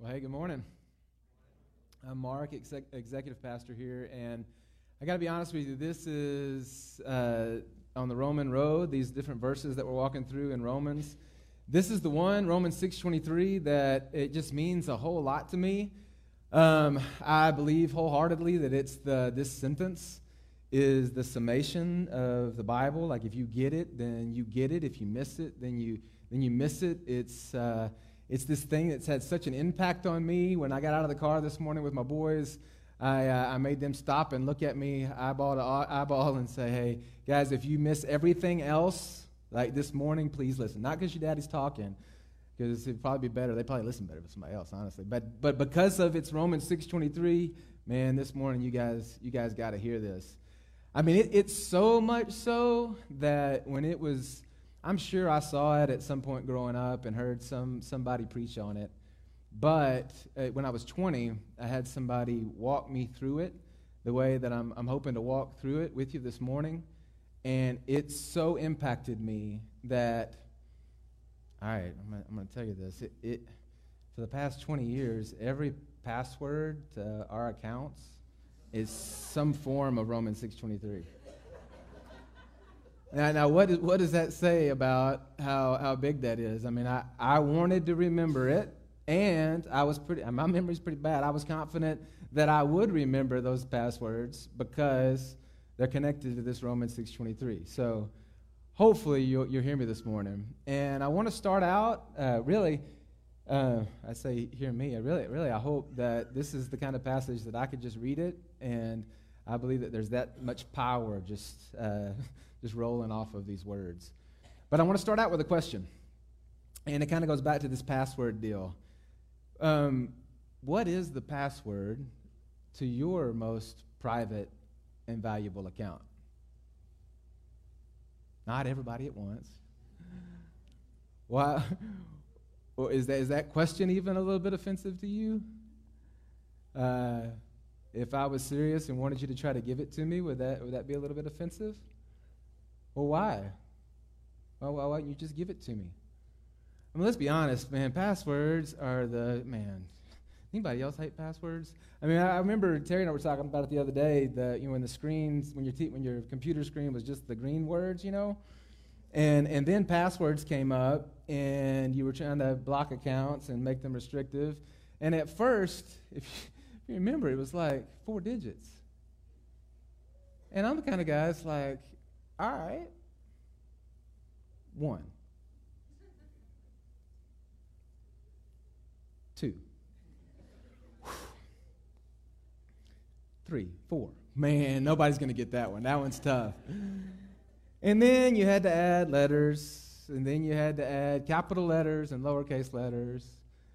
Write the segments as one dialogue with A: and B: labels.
A: Well, hey, good morning. I'm Mark, exec- executive pastor here, and I got to be honest with you. This is uh, on the Roman road. These different verses that we're walking through in Romans. This is the one, Romans six twenty three, that it just means a whole lot to me. Um, I believe wholeheartedly that it's the this sentence is the summation of the Bible. Like if you get it, then you get it. If you miss it, then you then you miss it. It's uh, it's this thing that's had such an impact on me. When I got out of the car this morning with my boys, I, uh, I made them stop and look at me eyeball to eyeball and say, hey, guys, if you miss everything else, like this morning, please listen. Not because your daddy's talking, because it'd probably be better. They probably listen better with somebody else, honestly. But, but because of it's Romans 6.23, man, this morning you guys, you guys got to hear this. I mean, it, it's so much so that when it was I'm sure I saw it at some point growing up and heard some somebody preach on it. But uh, when I was 20, I had somebody walk me through it the way that I'm, I'm hoping to walk through it with you this morning. And it so impacted me that, all right, I'm going to tell you this. It, it, for the past 20 years, every password to our accounts is some form of Romans 623. Now, now what, is, what does that say about how, how big that is? I mean, I, I wanted to remember it, and I was pretty, my memory's pretty bad. I was confident that I would remember those passwords because they're connected to this Romans 6.23. So hopefully you'll, you'll hear me this morning. And I want to start out, uh, really, uh, I say hear me, I really, really, I hope that this is the kind of passage that I could just read it, and I believe that there's that much power just... Uh, just rolling off of these words. But I want to start out with a question. And it kind of goes back to this password deal. Um, what is the password to your most private and valuable account? Not everybody at once. Why? Well, is, that, is that question even a little bit offensive to you? Uh, if I was serious and wanted you to try to give it to me, would that, would that be a little bit offensive? Well, why? Well, why don't you just give it to me? I mean, let's be honest, man. Passwords are the man. Anybody else hate passwords? I mean, I, I remember Terry and I were talking about it the other day. That you know, when the screens, when your te- when your computer screen was just the green words, you know, and and then passwords came up, and you were trying to block accounts and make them restrictive. And at first, if you, if you remember, it was like four digits. And I'm the kind of guy that's like, all right. One. Two. Three, four. Man, nobody's going to get that one. That one's tough. And then you had to add letters, and then you had to add capital letters and lowercase letters.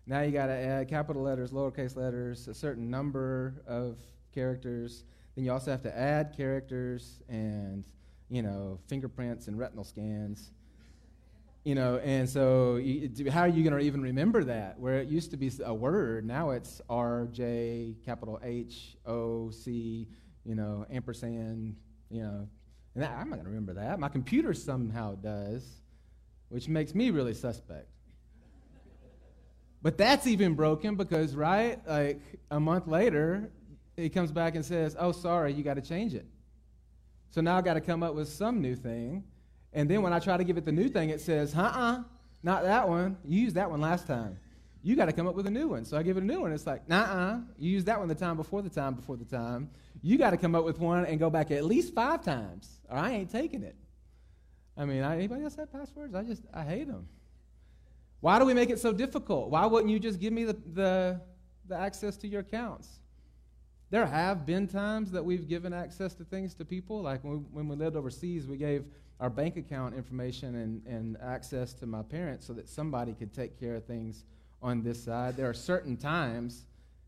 A: Now you got to add capital letters, lowercase letters, a certain number of characters. Then you also have to add characters and you know, fingerprints and retinal scans. You know, and so you, how are you going to even remember that? Where it used to be a word, now it's R, J, capital H, O, C, you know, ampersand, you know. And that, I'm not going to remember that. My computer somehow does, which makes me really suspect. But that's even broken because, right, like a month later, he comes back and says, Oh, sorry, you got to change it. So now I've got to come up with some new thing. And then when I try to give it the new thing, it says, uh uh, not that one. You used that one last time. You got to come up with a new one. So I give it a new one. It's like, nah, uh, you used that one the time before the time before the time. You got to come up with one and go back at least five times, or I ain't taking it. I mean, I, anybody else have passwords? I just, I hate them. Why do we make it so difficult? Why wouldn't you just give me the, the, the access to your accounts? There have been times that we've given access to things to people. Like when we, when we lived overseas, we gave our bank account information and, and access to my parents so that somebody could take care of things on this side. There are certain times,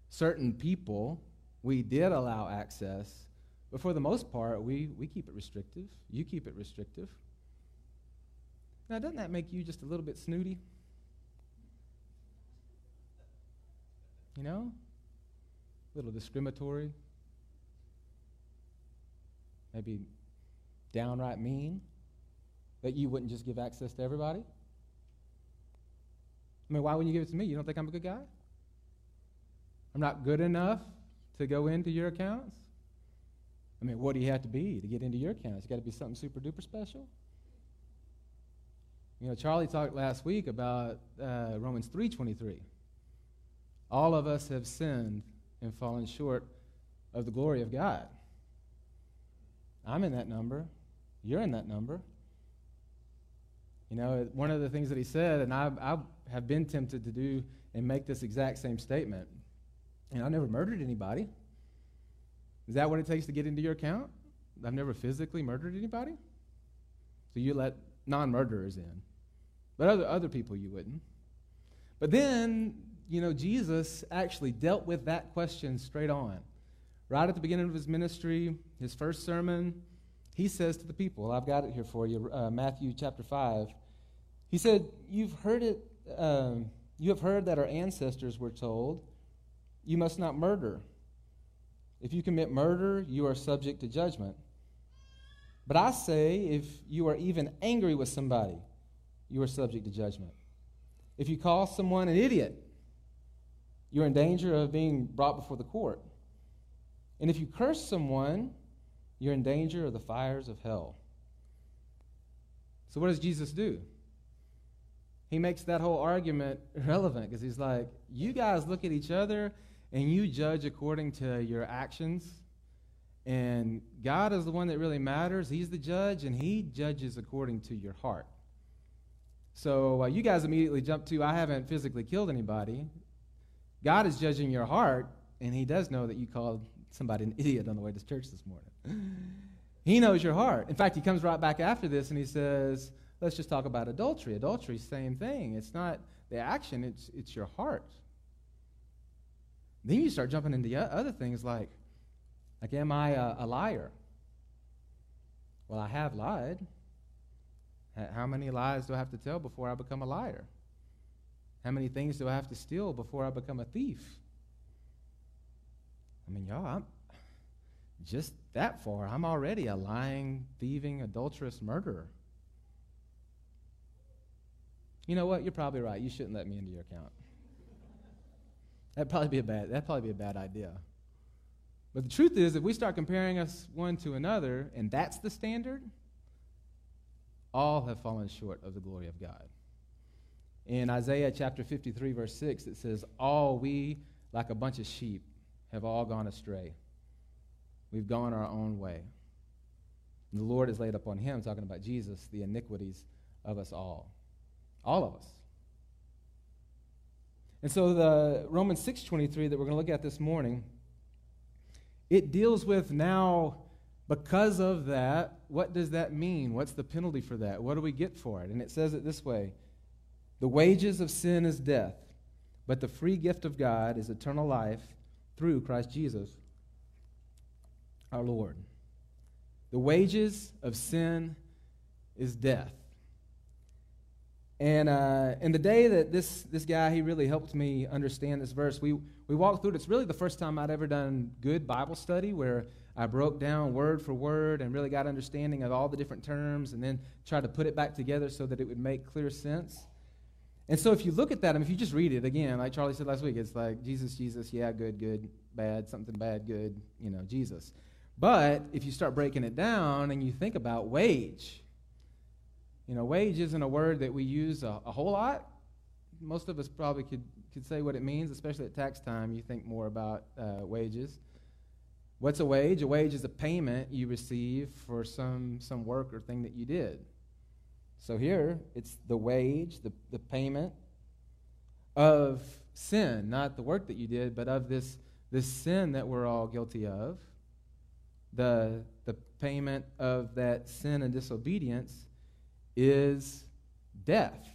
A: certain people, we did allow access, but for the most part, we, we keep it restrictive. You keep it restrictive. Now, doesn't that make you just a little bit snooty? You know? A little discriminatory, maybe downright mean, that you wouldn't just give access to everybody? I mean, why wouldn't you give it to me? You don't think I'm a good guy? I'm not good enough to go into your accounts? I mean, what do you have to be to get into your accounts? You got to be something super duper special? You know, Charlie talked last week about uh, Romans 3:23. All of us have sinned and fallen short of the glory of God. I'm in that number. You're in that number. You know, one of the things that he said, and I, I have been tempted to do and make this exact same statement. And I never murdered anybody. Is that what it takes to get into your account? I've never physically murdered anybody? So you let non murderers in. But other, other people you wouldn't. But then, you know, Jesus actually dealt with that question straight on. Right at the beginning of his ministry, his first sermon, he says to the people, I've got it here for you, uh, Matthew chapter 5. He said, You've heard it, um, you have heard that our ancestors were told, You must not murder. If you commit murder, you are subject to judgment. But I say, if you are even angry with somebody, you are subject to judgment. If you call someone an idiot, you're in danger of being brought before the court. And if you curse someone, you're in danger of the fires of hell. So, what does Jesus do? He makes that whole argument irrelevant because he's like, You guys look at each other and you judge according to your actions. And God is the one that really matters. He's the judge, and He judges according to your heart. So uh, you guys immediately jump to, I haven't physically killed anybody. God is judging your heart, and He does know that you called somebody an idiot on the way to church this morning. he knows your heart. In fact, He comes right back after this and He says, Let's just talk about adultery. Adultery, same thing. It's not the action, it's, it's your heart. Then you start jumping into other things like, like, am I a, a liar? Well, I have lied. How many lies do I have to tell before I become a liar? How many things do I have to steal before I become a thief? I mean, y'all, I'm just that far. I'm already a lying, thieving, adulterous murderer. You know what? You're probably right. You shouldn't let me into your account. That'd probably be a bad, that'd probably be a bad idea. But the truth is, if we start comparing us one to another, and that's the standard, all have fallen short of the glory of God. In Isaiah chapter 53, verse 6, it says, All we, like a bunch of sheep, have all gone astray. We've gone our own way. And the Lord has laid upon him, talking about Jesus, the iniquities of us all. All of us. And so the Romans 6:23 that we're going to look at this morning, it deals with now because of that, what does that mean? What's the penalty for that? What do we get for it? And it says it this way The wages of sin is death, but the free gift of God is eternal life through Christ Jesus our Lord. The wages of sin is death. And, uh, and the day that this, this guy, he really helped me understand this verse, we, we walked through it. It's really the first time I'd ever done good Bible study where I broke down word for word and really got understanding of all the different terms and then tried to put it back together so that it would make clear sense. And so if you look at that, I mean, if you just read it again, like Charlie said last week, it's like Jesus, Jesus, yeah, good, good, bad, something bad, good, you know, Jesus. But if you start breaking it down and you think about wage, you know, wage isn't a word that we use a, a whole lot. Most of us probably could, could say what it means, especially at tax time. You think more about uh, wages. What's a wage? A wage is a payment you receive for some, some work or thing that you did. So here, it's the wage, the, the payment of sin, not the work that you did, but of this, this sin that we're all guilty of. The, the payment of that sin and disobedience is death.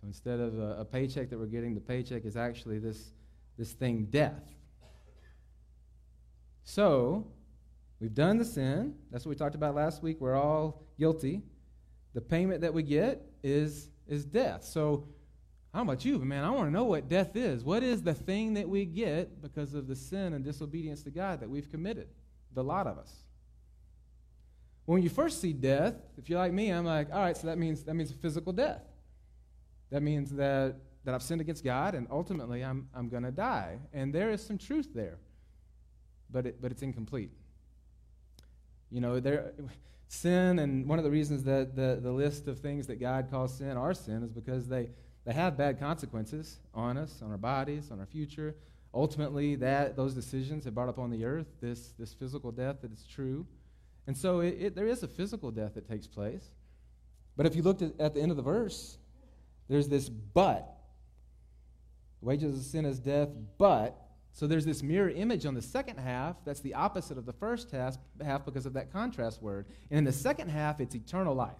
A: So instead of a, a paycheck that we're getting, the paycheck is actually this, this thing, death. So, we've done the sin. That's what we talked about last week. We're all guilty. The payment that we get is, is death. So, how about you? But man, I want to know what death is. What is the thing that we get because of the sin and disobedience to God that we've committed? The lot of us. When you first see death, if you're like me, I'm like, all right, so that means that means physical death. That means that that I've sinned against God, and ultimately I'm, I'm going to die. And there is some truth there, but, it, but it's incomplete. You know, there, sin, and one of the reasons that the, the list of things that God calls sin are sin is because they, they have bad consequences on us, on our bodies, on our future. Ultimately, that, those decisions have brought upon the earth this, this physical death that is true. And so it, it, there is a physical death that takes place. But if you looked at, at the end of the verse, there's this but. The wages of sin is death, but. So there's this mirror image on the second half that's the opposite of the first half, because of that contrast word. And in the second half, it's eternal life.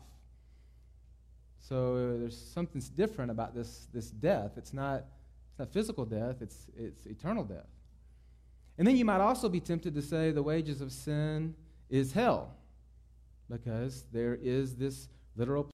A: So there's something different about this, this death. It's not, it's not physical death, it's, it's eternal death. And then you might also be tempted to say the wages of sin is hell because there is this literal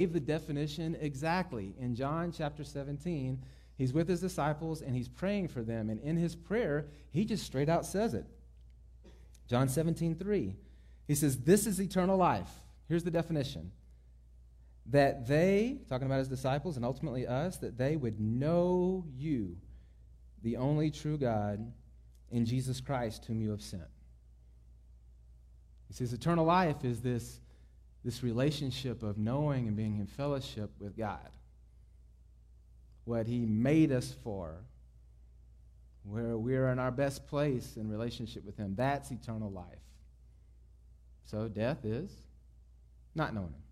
A: gave the definition exactly. In John chapter 17, he's with his disciples and he's praying for them. And in his prayer, he just straight out says it. John 17, 3. He says, This is eternal life. Here's the definition that they, talking about his disciples and ultimately us, that they would know you, the only true God, in Jesus Christ, whom you have sent. He says, Eternal life is this this relationship of knowing and being in fellowship with God. What He made us for, where we're in our best place in relationship with Him. That's eternal life. So death is not knowing Him,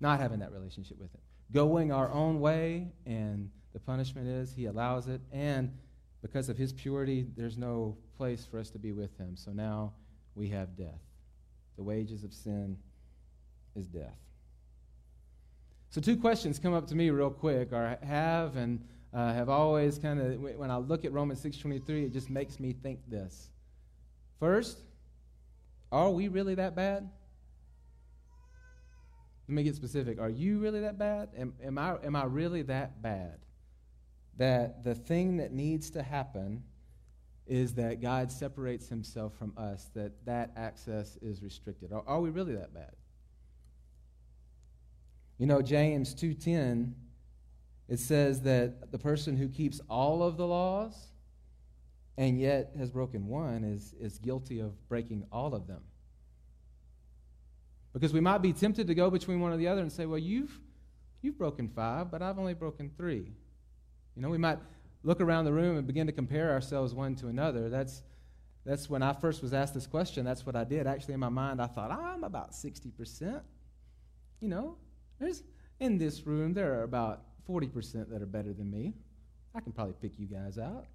A: not having that relationship with Him, going our own way, and the punishment is He allows it, and because of His purity, there's no place for us to be with Him. So now we have death. The wages of sin is death. So, two questions come up to me real quick, or have and uh, have always kind of, when I look at Romans 6.23, it just makes me think this. First, are we really that bad? Let me get specific. Are you really that bad? Am, am, I, am I really that bad? That the thing that needs to happen is that God separates himself from us, that that access is restricted. Are, are we really that bad? You know, James 2:10 it says that the person who keeps all of the laws and yet has broken one is, is guilty of breaking all of them. Because we might be tempted to go between one or the other and say, well, you've, you've broken five, but I've only broken three. You know, we might look around the room and begin to compare ourselves one to another. That's, that's when I first was asked this question, that's what I did. Actually, in my mind, I thought, ah, I'm about 60%. You know, there's, in this room, there are about 40% that are better than me. I can probably pick you guys out.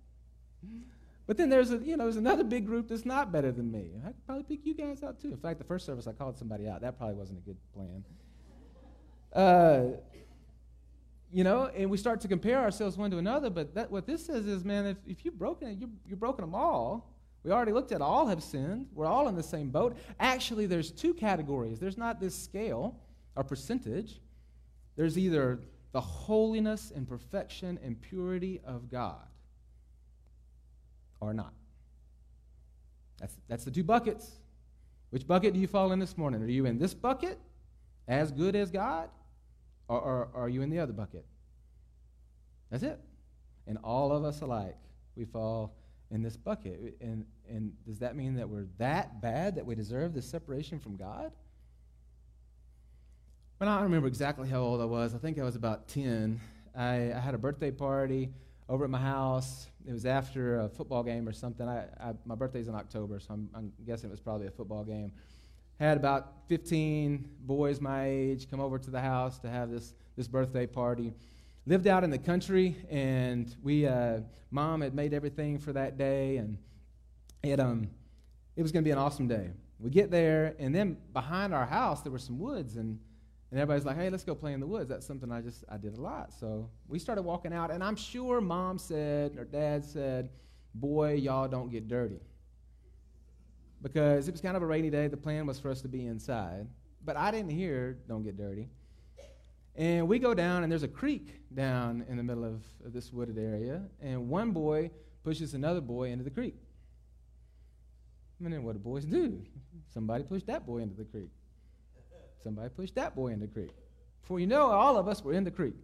A: But then there's, a, you know, there's another big group that's not better than me. I could probably pick you guys out too. In fact, the first service I called somebody out. That probably wasn't a good plan. Uh, you know, and we start to compare ourselves one to another. But that, what this says is, man, if, if you've broken it, you, you've broken them all. We already looked at all have sinned. We're all in the same boat. Actually, there's two categories. There's not this scale or percentage. There's either the holiness and perfection and purity of God or not. That's, that's the two buckets. Which bucket do you fall in this morning? Are you in this bucket, as good as God, or, or, or are you in the other bucket? That's it. And all of us alike, we fall in this bucket. And, and does that mean that we're that bad that we deserve this separation from God? When I don't remember exactly how old I was. I think I was about 10. I, I had a birthday party over at my house. It was after a football game or something. I, I, my birthday's in October, so I'm, I'm, guessing it was probably a football game. had about 15 boys my age come over to the house to have this, this birthday party. Lived out in the country, and we, uh, mom had made everything for that day, and it, um, it was going to be an awesome day. We get there, and then behind our house, there were some woods, and, and everybody's like, hey, let's go play in the woods. That's something I just, I did a lot. So we started walking out, and I'm sure mom said, or dad said, boy, y'all don't get dirty. Because it was kind of a rainy day. The plan was for us to be inside. But I didn't hear, don't get dirty. And we go down, and there's a creek down in the middle of, this wooded area, and one boy pushes another boy into the creek. And then what do boys do? Somebody pushed that boy into the creek. Somebody pushed that boy in the creek. Before you know, all of us were in the creek.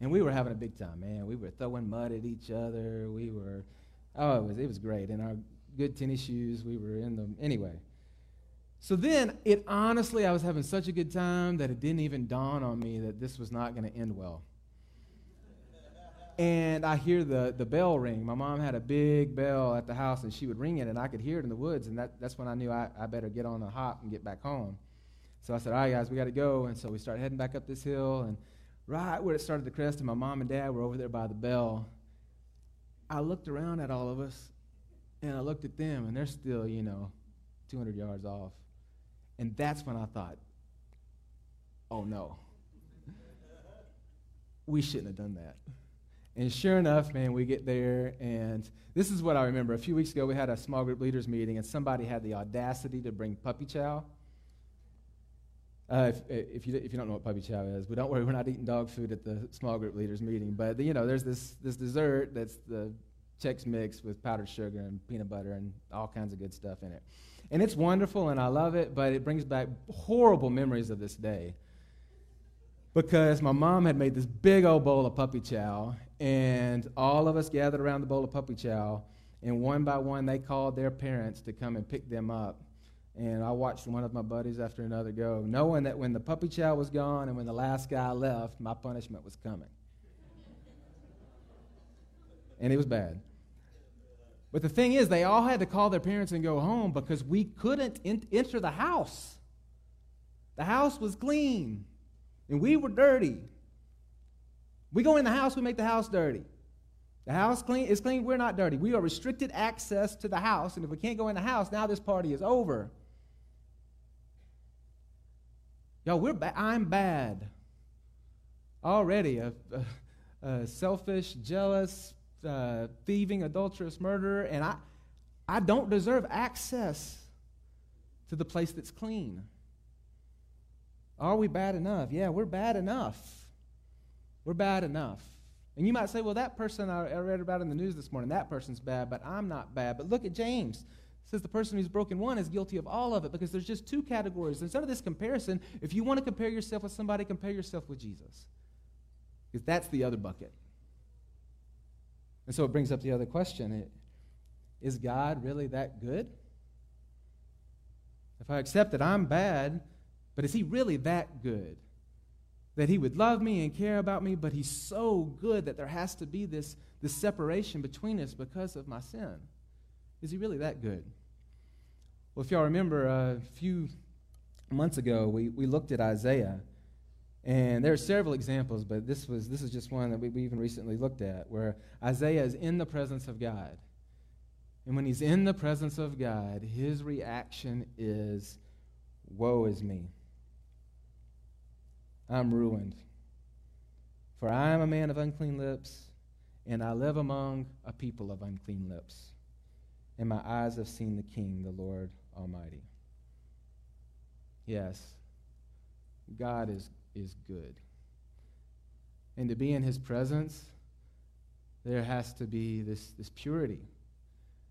A: And we were having a big time, man. We were throwing mud at each other. We were, oh, it was, it was great. In our good tennis shoes, we were in them. Anyway. So then, it honestly, I was having such a good time that it didn't even dawn on me that this was not going to end well and I hear the, the bell ring. My mom had a big bell at the house, and she would ring it, and I could hear it in the woods, and that, that's when I knew I, I better get on the hop and get back home. So I said, All right, guys, we got to go. And so we started heading back up this hill, and right where it started to crest, and my mom and dad were over there by the bell. I looked around at all of us, and I looked at them, and they're still, you know, 200 yards off. And that's when I thought, Oh no, we shouldn't have done that. And sure enough, man, we get there, and this is what I remember. A few weeks ago, we had a small group leaders meeting, and somebody had the audacity to bring puppy chow. Uh, if, if, you, if you don't know what puppy chow is, but don't worry, we're not eating dog food at the small group leaders meeting. But, you know, there's this, this dessert that's the Chex Mix with powdered sugar and peanut butter and all kinds of good stuff in it. And it's wonderful, and I love it, but it brings back horrible memories of this day because my mom had made this big old bowl of puppy chow, and all of us gathered around the bowl of puppy chow, and one by one they called their parents to come and pick them up. And I watched one of my buddies after another go, knowing that when the puppy chow was gone and when the last guy left, my punishment was coming. and it was bad. But the thing is, they all had to call their parents and go home because we couldn't in- enter the house. The house was clean and we were dirty. We go in the house, we make the house dirty. The house clean is clean, we're not dirty. We are restricted access to the house, and if we can't go in the house, now this party is over. Yo, we're ba- I'm bad. Already a, a, a selfish, jealous, uh, thieving, adulterous murderer, and I, I don't deserve access to the place that's clean. Are we bad enough? Yeah, we're bad enough. We're bad enough. And you might say, well, that person I read about in the news this morning, that person's bad, but I'm not bad. But look at James. It says the person who's broken one is guilty of all of it because there's just two categories. Instead of this comparison, if you want to compare yourself with somebody, compare yourself with Jesus. Because that's the other bucket. And so it brings up the other question Is God really that good? If I accept that I'm bad, but is he really that good? That he would love me and care about me, but he's so good that there has to be this, this separation between us because of my sin. Is he really that good? Well, if y'all remember, a few months ago, we, we looked at Isaiah. And there are several examples, but this, was, this is just one that we, we even recently looked at, where Isaiah is in the presence of God. And when he's in the presence of God, his reaction is, Woe is me. I'm ruined. For I am a man of unclean lips, and I live among a people of unclean lips. And my eyes have seen the King, the Lord Almighty. Yes, God is, is good. And to be in his presence, there has to be this, this purity.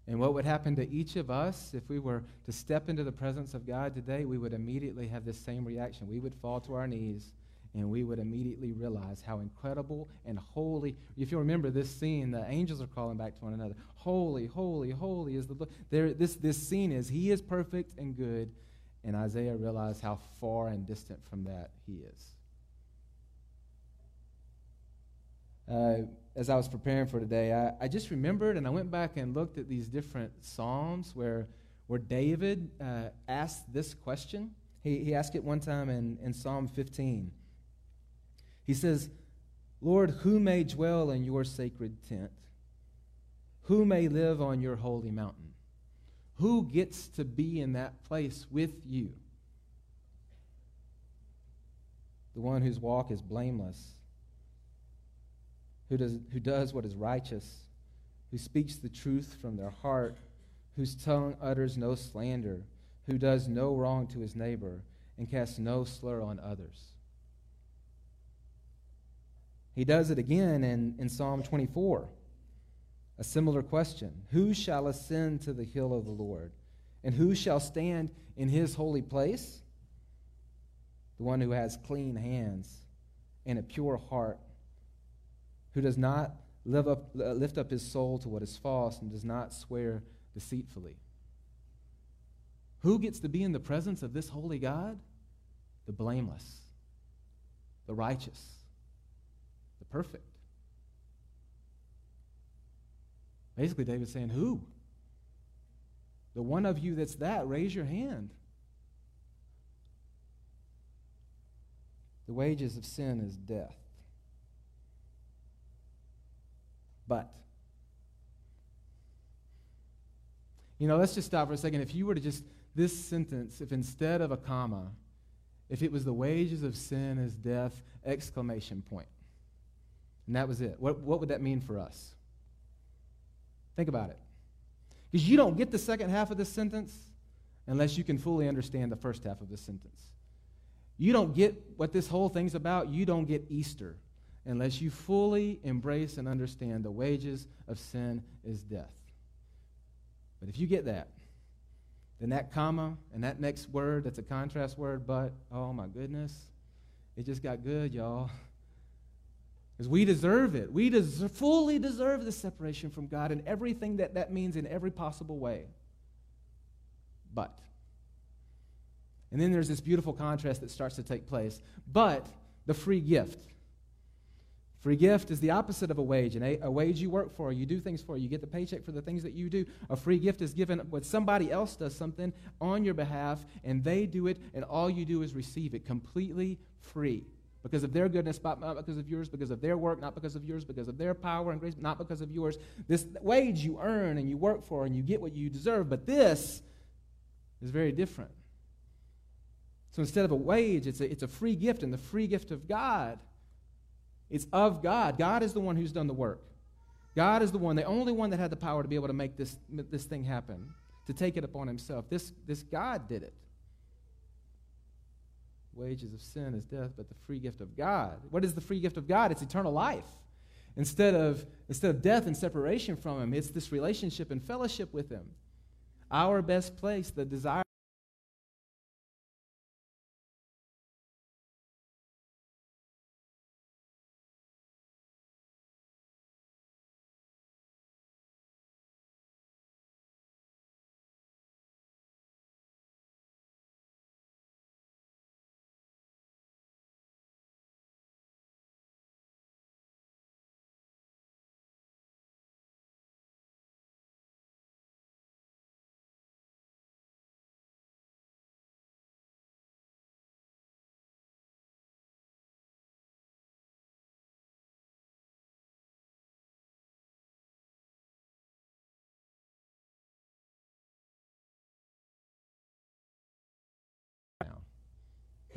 A: And what would happen to each of us if we were to step into the presence of God today? We would immediately have this same reaction. We would fall to our knees and we would immediately realize how incredible and holy. If you remember this scene, the angels are calling back to one another. Holy, holy, holy is the Lord. There, this, this scene is He is perfect and good, and Isaiah realized how far and distant from that He is. Uh, as I was preparing for today, I, I, just remembered and I went back and looked at these different Psalms where, where David uh, asked this question He, he asked it one time in, in Psalm 15. He says, Lord, who may dwell in your sacred tent? Who may live on your holy mountain? Who gets to be in that place with you? The one whose walk is blameless, who does, who does what is righteous, who speaks the truth from their heart, whose tongue utters no slander, who does no wrong to his neighbor, and casts no slur on others. He does it again in, in Psalm 24. A similar question Who shall ascend to the hill of the Lord? And who shall stand in his holy place? The one who has clean hands and a pure heart, who does not up, uh, lift up his soul to what is false and does not swear deceitfully. Who gets to be in the presence of this holy God? The blameless, the righteous, perfect. Basically, David's saying, Who? The one of you that's that, raise your hand. The wages of sin is death. But, you know, let's just stop for a second. If you were to just, this sentence, if instead of a comma, if it was the wages of sin is death, exclamation point, and that was it, what, what would that mean for us? Think about it. Because you don't get the second half of this sentence unless you can fully understand the first half of this sentence. You don't get what this whole thing's about. You don't get Easter unless you fully embrace and understand the wages of sin is death. But if you get that, then that comma and that next word that's a contrast word, but, oh my goodness, it just got good, y'all. Because we deserve it. We deserve, fully deserve the separation from God and everything that that means in every possible way. But. And then there's this beautiful contrast that starts to take place. But the free gift. Free gift is the opposite of a wage. And a, wage you work for, you do things for, you get the paycheck for the things that you do. A free gift is given when somebody else does something on your behalf, and they do it, and all you do is receive it completely free because of their goodness, not because of yours, because of their work, not because of yours, because of their power and grace, not because of yours. This wage you earn and you work for and you get what you deserve, but this is very different. So instead of a wage, it's a, it's a free gift, and the free gift of God, it's of God. God is the one who's done the work. God is the one, the only one that had the power to be able to make this, this thing happen, to take it upon himself. This, this God did it wages of sin is death, but the free gift of God. What is the free gift of God? It's eternal life. Instead of, instead of death and separation from Him, it's this relationship and fellowship with Him. Our best place, the desire.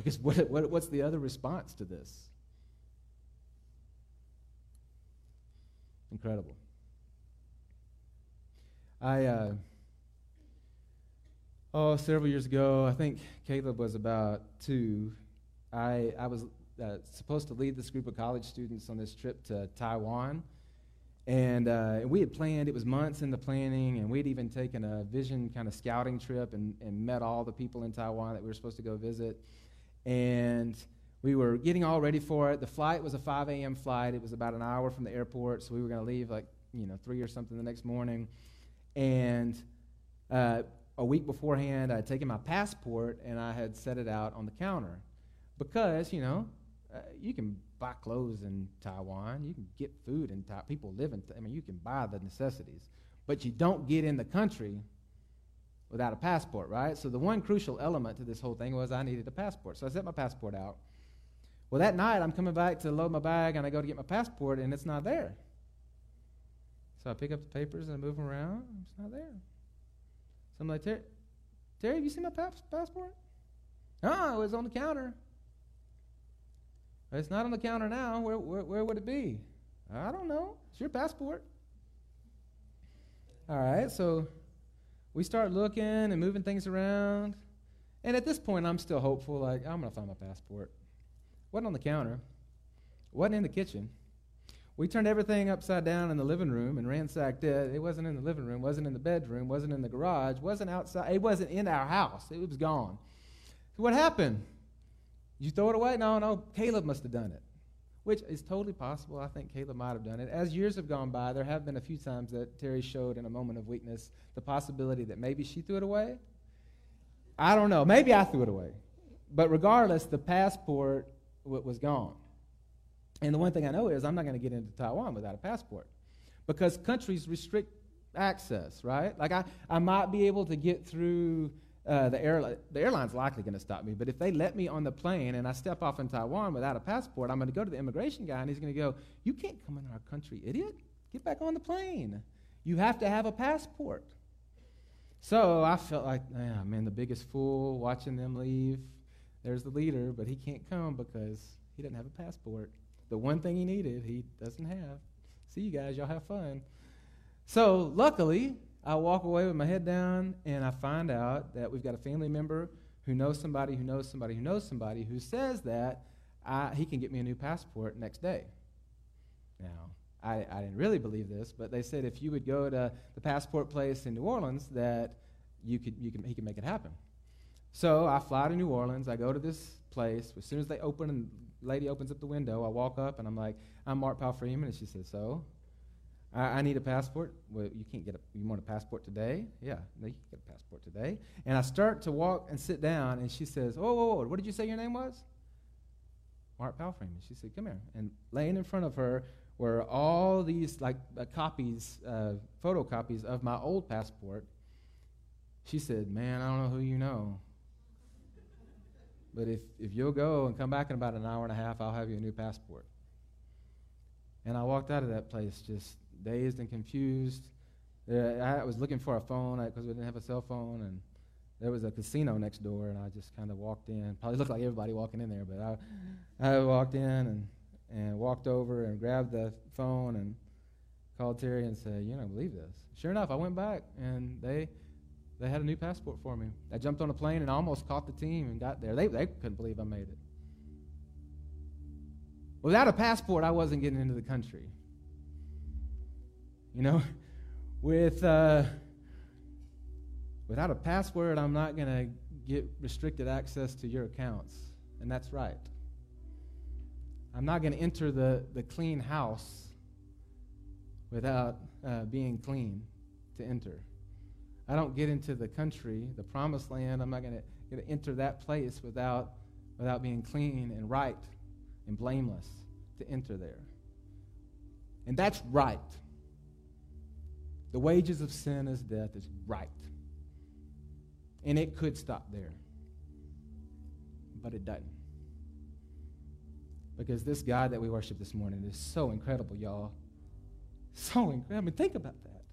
A: Because what, what, what's the other response to this? Incredible. I, uh, oh, several years ago, I think Caleb was about two. I, I was uh, supposed to lead this group of college students on this trip to Taiwan. And, uh, we had planned, it was months in the planning, and we'd even taken a vision kind of scouting trip and, and met all the people in Taiwan that we were supposed to go visit and we were getting all ready for it. The flight was a 5 a.m. flight. It was about an hour from the airport, so we were going to leave like you know three or something the next morning. And uh, a week beforehand, I had taken my passport and I had set it out on the counter because you know uh, you can buy clothes in Taiwan, you can get food in Taiwan. People live in. I mean, you can buy the necessities, but you don't get in the country without a passport, right? So the one crucial element to this whole thing was I needed a passport. So I set my passport out. Well, that night I'm coming back to load my bag and I go to get my passport and it's not there. So I pick up the papers and I move them around. It's not there. So I'm like, Terry, Terry have you seen my pass- passport? Oh, it was on the counter. It's not on the counter now. Where, where, where would it be? I don't know. It's your passport. All right, so we start looking and moving things around. And at this point, I'm still hopeful, like, I'm going to find my passport. Wasn't on the counter, wasn't in the kitchen. We turned everything upside down in the living room and ransacked it. It wasn't in the living room, wasn't in the bedroom, wasn't in the garage, wasn't outside. It wasn't in our house. It was gone. So what happened? You throw it away? No, no. Caleb must have done it, which is totally possible. I think Caleb might have done it. As years have gone by, there have been a few times that Terry showed in a moment of weakness the possibility that maybe she threw it away. I don't know. Maybe I threw it away. But regardless, the passport was gone. And the one thing I know is I'm not going to get into Taiwan without a passport because countries restrict access, right? Like I, I might be able to get through uh, the. The airline's likely going to stop me, but if they let me on the plane and I step off in Taiwan without a passport, I'm going to go to the immigration guy and he's going to go, "You can't come in our country, idiot. Get back on the plane. You have to have a passport." So I felt like, yeah, man, the biggest fool watching them leave. There's the leader, but he can't come because he doesn't have a passport. The one thing he needed, he doesn't have. See you guys, y'all have fun. So luckily, I walk away with my head down and I find out that we've got a family member who knows somebody who knows somebody who knows somebody who says that I, he can get me a new passport next day. Now, I, I didn't really believe this, but they said if you would go to the passport place in New Orleans, that you could, you can, he could make it happen. So I fly to New Orleans. I go to this place. As soon as they open and the lady opens up the window, I walk up and I'm like, I'm Mark Powell Freeman. And she says, So? I, I need a passport. Well, you can't get a, you want a passport today? Yeah, no, you can get a passport today. And I start to walk and sit down, and she says, Oh, whoa, whoa, what did you say your name was? Mark Powell Freeman. She said, Come here. And laying in front of her were all these like uh, copies, uh, photocopies of my old passport. She said, Man, I don't know who you know. But if, if you'll go and come back in about an hour and a half, I'll have you a new passport. And I walked out of that place just dazed and confused. Uh, I was looking for a phone because we didn't have a cell phone, and there was a casino next door, and I just kind of walked in. Probably looked like everybody walking in there, but I, I walked in and, and walked over and grabbed the phone and called Terry and said, "You don't believe this." Sure enough, I went back, and they they had a new passport for me. I jumped on a plane and almost caught the team and got there. They, they couldn't believe I made it. Without a passport, I wasn't getting into the country. You know, with uh, without a password, I'm not going to get restricted access to your accounts, and that's right. I'm not going to enter the, the clean house without uh, being clean to enter. I don't get into the country, the promised land. I'm not going to enter that place without, without being clean and right and blameless to enter there. And that's right. The wages of sin is death is right. And it could stop there. But it doesn't. Because this God that we worship this morning is so incredible, y'all. So incredible. I mean, think about that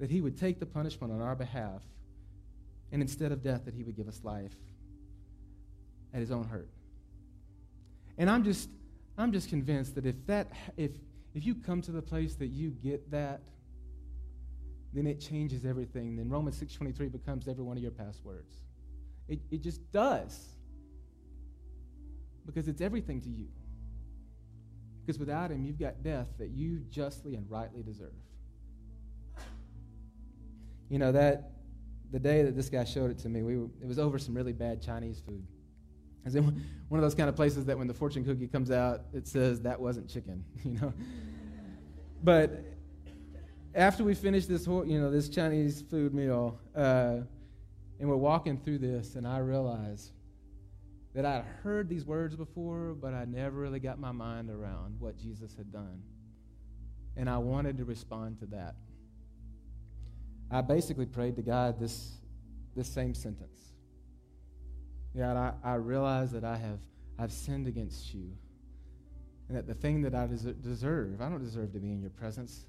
A: that he would take the punishment on our behalf, and instead of death, that he would give us life at his own hurt. And I'm just, I'm just convinced that if that, if, if you come to the place that you get that, then it changes everything. Then Romans 6.23 becomes every one of your passwords. It, it just does. Because it's everything to you. Because without him, you've got death that you justly and rightly deserve. You know, that the day that this guy showed it to me, we were, it was over some really bad Chinese food. It's one of those kind of places that when the fortune cookie comes out, it says that wasn't chicken, you know. but after we finished this whole, you know, this Chinese food meal, uh, and we're walking through this, and I realized that I'd heard these words before, but I never really got my mind around what Jesus had done. And I wanted to respond to that. I basically prayed to God this, this same sentence. God, I, I realize that I have I've sinned against you. And that the thing that I des- deserve, I don't deserve to be in your presence.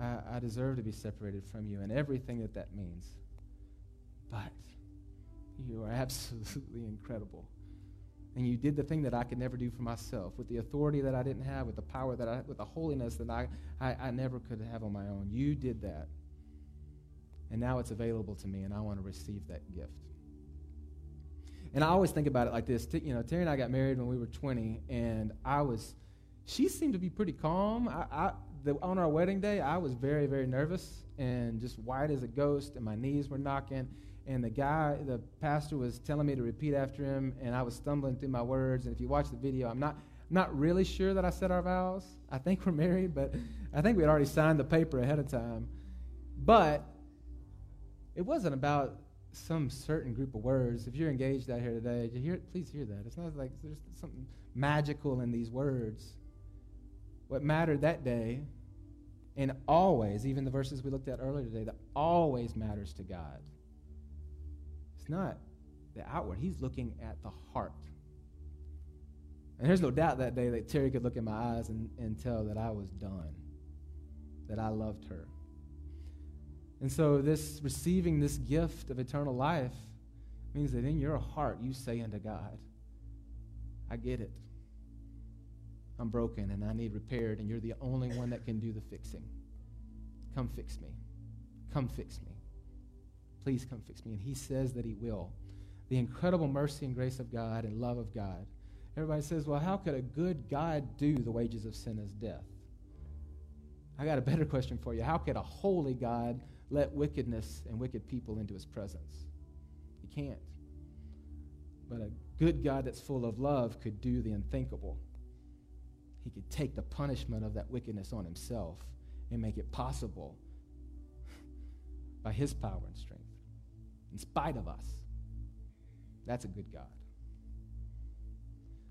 A: I, I deserve to be separated from you and everything that that means. But you are absolutely incredible. And you did the thing that I could never do for myself with the authority that I didn't have, with the power that I, with the holiness that I, I, I never could have on my own. You did that. And now it's available to me, and I want to receive that gift. And I always think about it like this. You know, Terry and I got married when we were 20, and I was, she seemed to be pretty calm. I, I the, on our wedding day, I was very, very nervous and just white as a ghost, and my knees were knocking. And the guy, the pastor, was telling me to repeat after him, and I was stumbling through my words. And if you watch the video, I'm not, not really sure that I said our vows. I think we're married, but I think we had already signed the paper ahead of time. But it wasn't about some certain group of words. If you're engaged out here today, hear, please hear that. It's not like there's something magical in these words. What mattered that day, and always, even the verses we looked at earlier today, that always matters to God. It's not the outward, He's looking at the heart. And there's no doubt that day that Terry could look in my eyes and, and tell that I was done, that I loved her. And so, this receiving this gift of eternal life means that in your heart you say unto God, I get it. I'm broken and I need repaired, and you're the only one that can do the fixing. Come fix me. Come fix me. Please come fix me. And he says that he will. The incredible mercy and grace of God and love of God. Everybody says, well, how could a good God do the wages of sin as death? I got a better question for you. How could a holy God let wickedness and wicked people into his presence. He can't. But a good God that's full of love could do the unthinkable. He could take the punishment of that wickedness on himself and make it possible by his power and strength, in spite of us. That's a good God.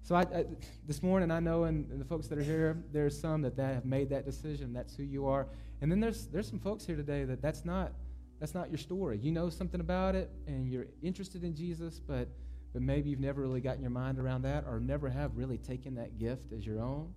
A: So I, I, this morning, I know, and, the folks that are here, there's some that, that have made that decision. That's who you are. And then there's there's some folks here today that that's not that's not your story. You know something about it, and you're interested in Jesus, but but maybe you've never really gotten your mind around that, or never have really taken that gift as your own.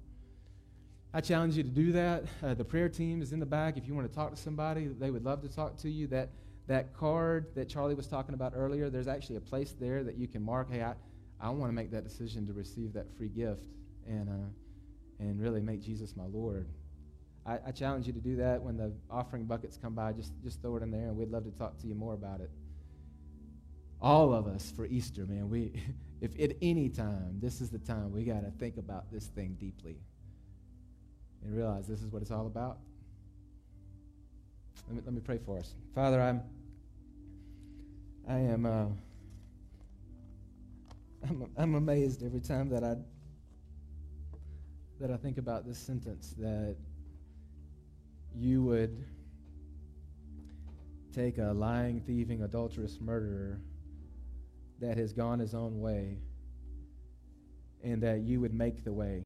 A: I challenge you to do that. Uh, the prayer team is in the back. If you want to talk to somebody, they would love to talk to you. That that card that Charlie was talking about earlier, there's actually a place there that you can mark. Hey, I, I want to make that decision to receive that free gift and uh, and really make Jesus my Lord. I, I, challenge you to do that when the offering buckets come by. Just, just throw it in there, and we'd love to talk to you more about it. All of us for Easter, man, we, if at any time, this is the time we got to think about this thing deeply and realize this is what it's all about. Let me, let me pray for us. Father, I'm, I am, uh, I'm, I'm amazed every time that I, that I think about this sentence that you would take a lying, thieving, adulterous murderer that has gone his own way, and that you would make the way